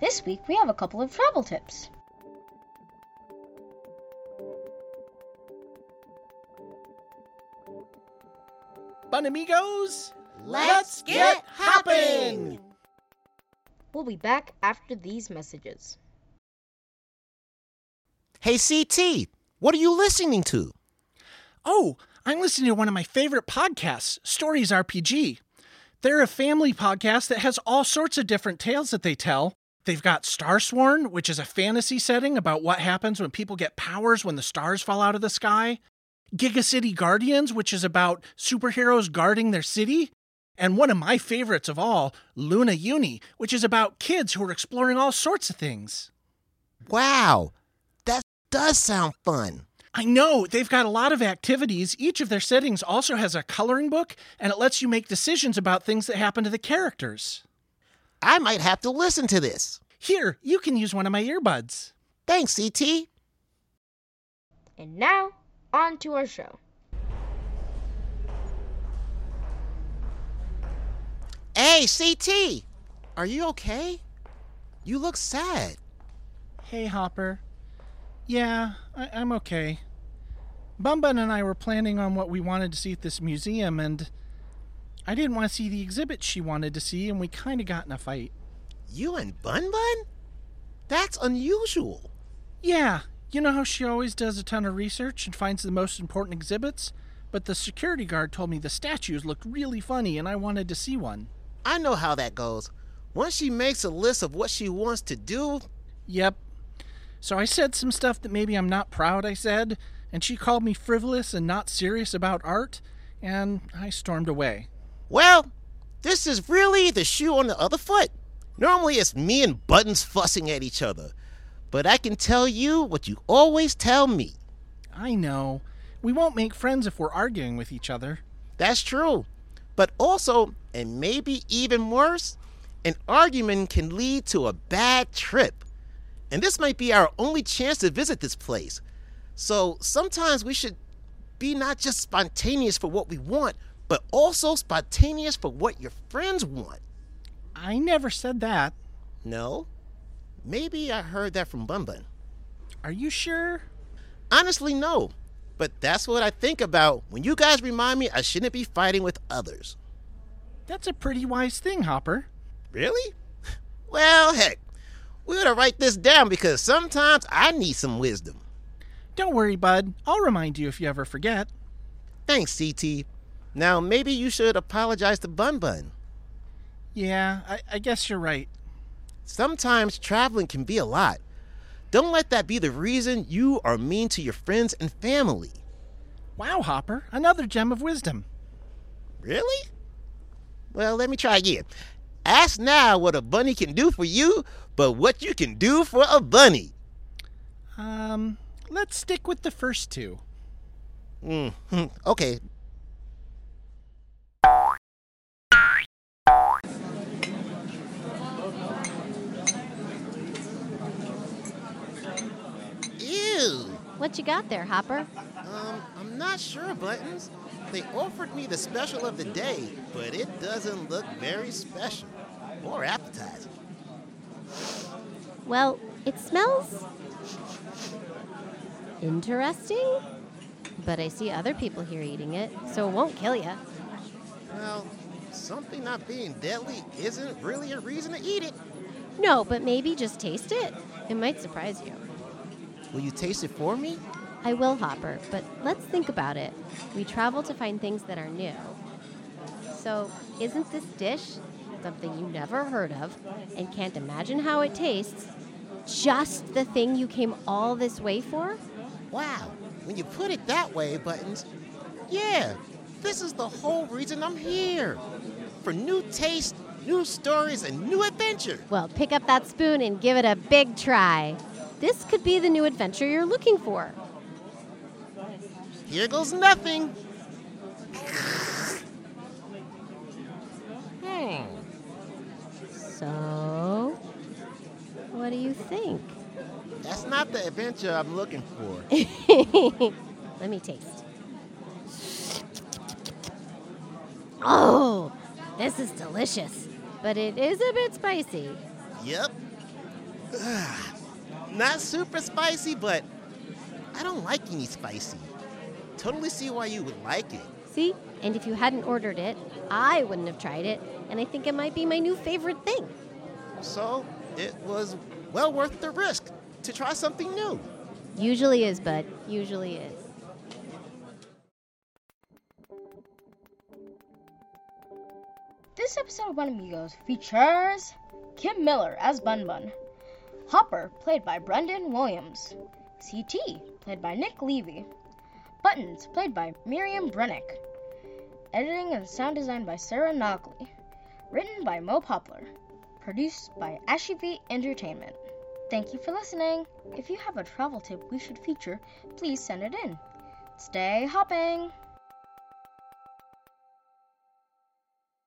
This week we have a couple of travel tips. Bun amigos, Let's get hopping! We'll be back after these messages. Hey, CT, what are you listening to? Oh, I'm listening to one of my favorite podcasts, Stories RPG. They're a family podcast that has all sorts of different tales that they tell. They've got Starsworn, which is a fantasy setting about what happens when people get powers when the stars fall out of the sky. Giga City Guardians, which is about superheroes guarding their city. And one of my favorites of all, Luna Uni, which is about kids who are exploring all sorts of things. Wow, that does sound fun. I know, they've got a lot of activities. Each of their settings also has a coloring book, and it lets you make decisions about things that happen to the characters. I might have to listen to this. Here, you can use one of my earbuds. Thanks, CT. And now, on to our show. Hey, CT, are you okay? You look sad. Hey, Hopper. Yeah, I- I'm okay. Bun Bun and I were planning on what we wanted to see at this museum, and I didn't want to see the exhibit she wanted to see, and we kind of got in a fight. You and Bun Bun? That's unusual. Yeah, you know how she always does a ton of research and finds the most important exhibits? But the security guard told me the statues looked really funny, and I wanted to see one. I know how that goes. Once she makes a list of what she wants to do, Yep. So I said some stuff that maybe I'm not proud I said, and she called me frivolous and not serious about art, and I stormed away. well, this is really the shoe on the other foot. Normally it's me and Buttons fussing at each other. But I can tell you what you always tell me. I know. We won't make friends if we're arguing with each other. That's true. But also, and maybe even worse, an argument can lead to a bad trip. And this might be our only chance to visit this place. So sometimes we should be not just spontaneous for what we want, but also spontaneous for what your friends want. I never said that. No? Maybe I heard that from Bun Bun. Are you sure? Honestly, no. But that's what I think about when you guys remind me I shouldn't be fighting with others. That's a pretty wise thing, Hopper. Really? Well, heck, we ought to write this down because sometimes I need some wisdom. Don't worry, bud. I'll remind you if you ever forget. Thanks, CT. Now, maybe you should apologize to Bun Bun. Yeah, I, I guess you're right. Sometimes traveling can be a lot. Don't let that be the reason you are mean to your friends and family. Wow, Hopper, another gem of wisdom. Really? Well, let me try again. Ask now what a bunny can do for you, but what you can do for a bunny. Um, let's stick with the first two. Mm, hmm, okay. Ew. What you got there, Hopper? Um, I'm not sure, Buttons. They offered me the special of the day, but it doesn't look very special or appetizing. Well, it smells interesting, but I see other people here eating it, so it won't kill you. Well, something not being deadly isn't really a reason to eat it. No, but maybe just taste it. It might surprise you. Will you taste it for me? I will, Hopper, but let's think about it. We travel to find things that are new. So, isn't this dish something you never heard of and can't imagine how it tastes just the thing you came all this way for? Wow, when you put it that way, Buttons, yeah, this is the whole reason I'm here. For new taste, new stories, and new adventure. Well, pick up that spoon and give it a big try. This could be the new adventure you're looking for. Here goes nothing. Hmm. So, what do you think? That's not the adventure I'm looking for. Let me taste. Oh, this is delicious. but it is a bit spicy. Yep. Not super spicy, but I don't like any spicy. Totally see why you would like it. See? And if you hadn't ordered it, I wouldn't have tried it, and I think it might be my new favorite thing. So it was well worth the risk to try something new. Usually is, bud. Usually is. This episode of Bun Amigos features Kim Miller as Bun Bun, Hopper, played by Brendan Williams, CT, played by Nick Levy, Buttons, played by Miriam Brennick, editing and sound design by Sarah Nogley, written by Mo Poplar, produced by Ashivy Entertainment. Thank you for listening. If you have a travel tip we should feature, please send it in. Stay hopping!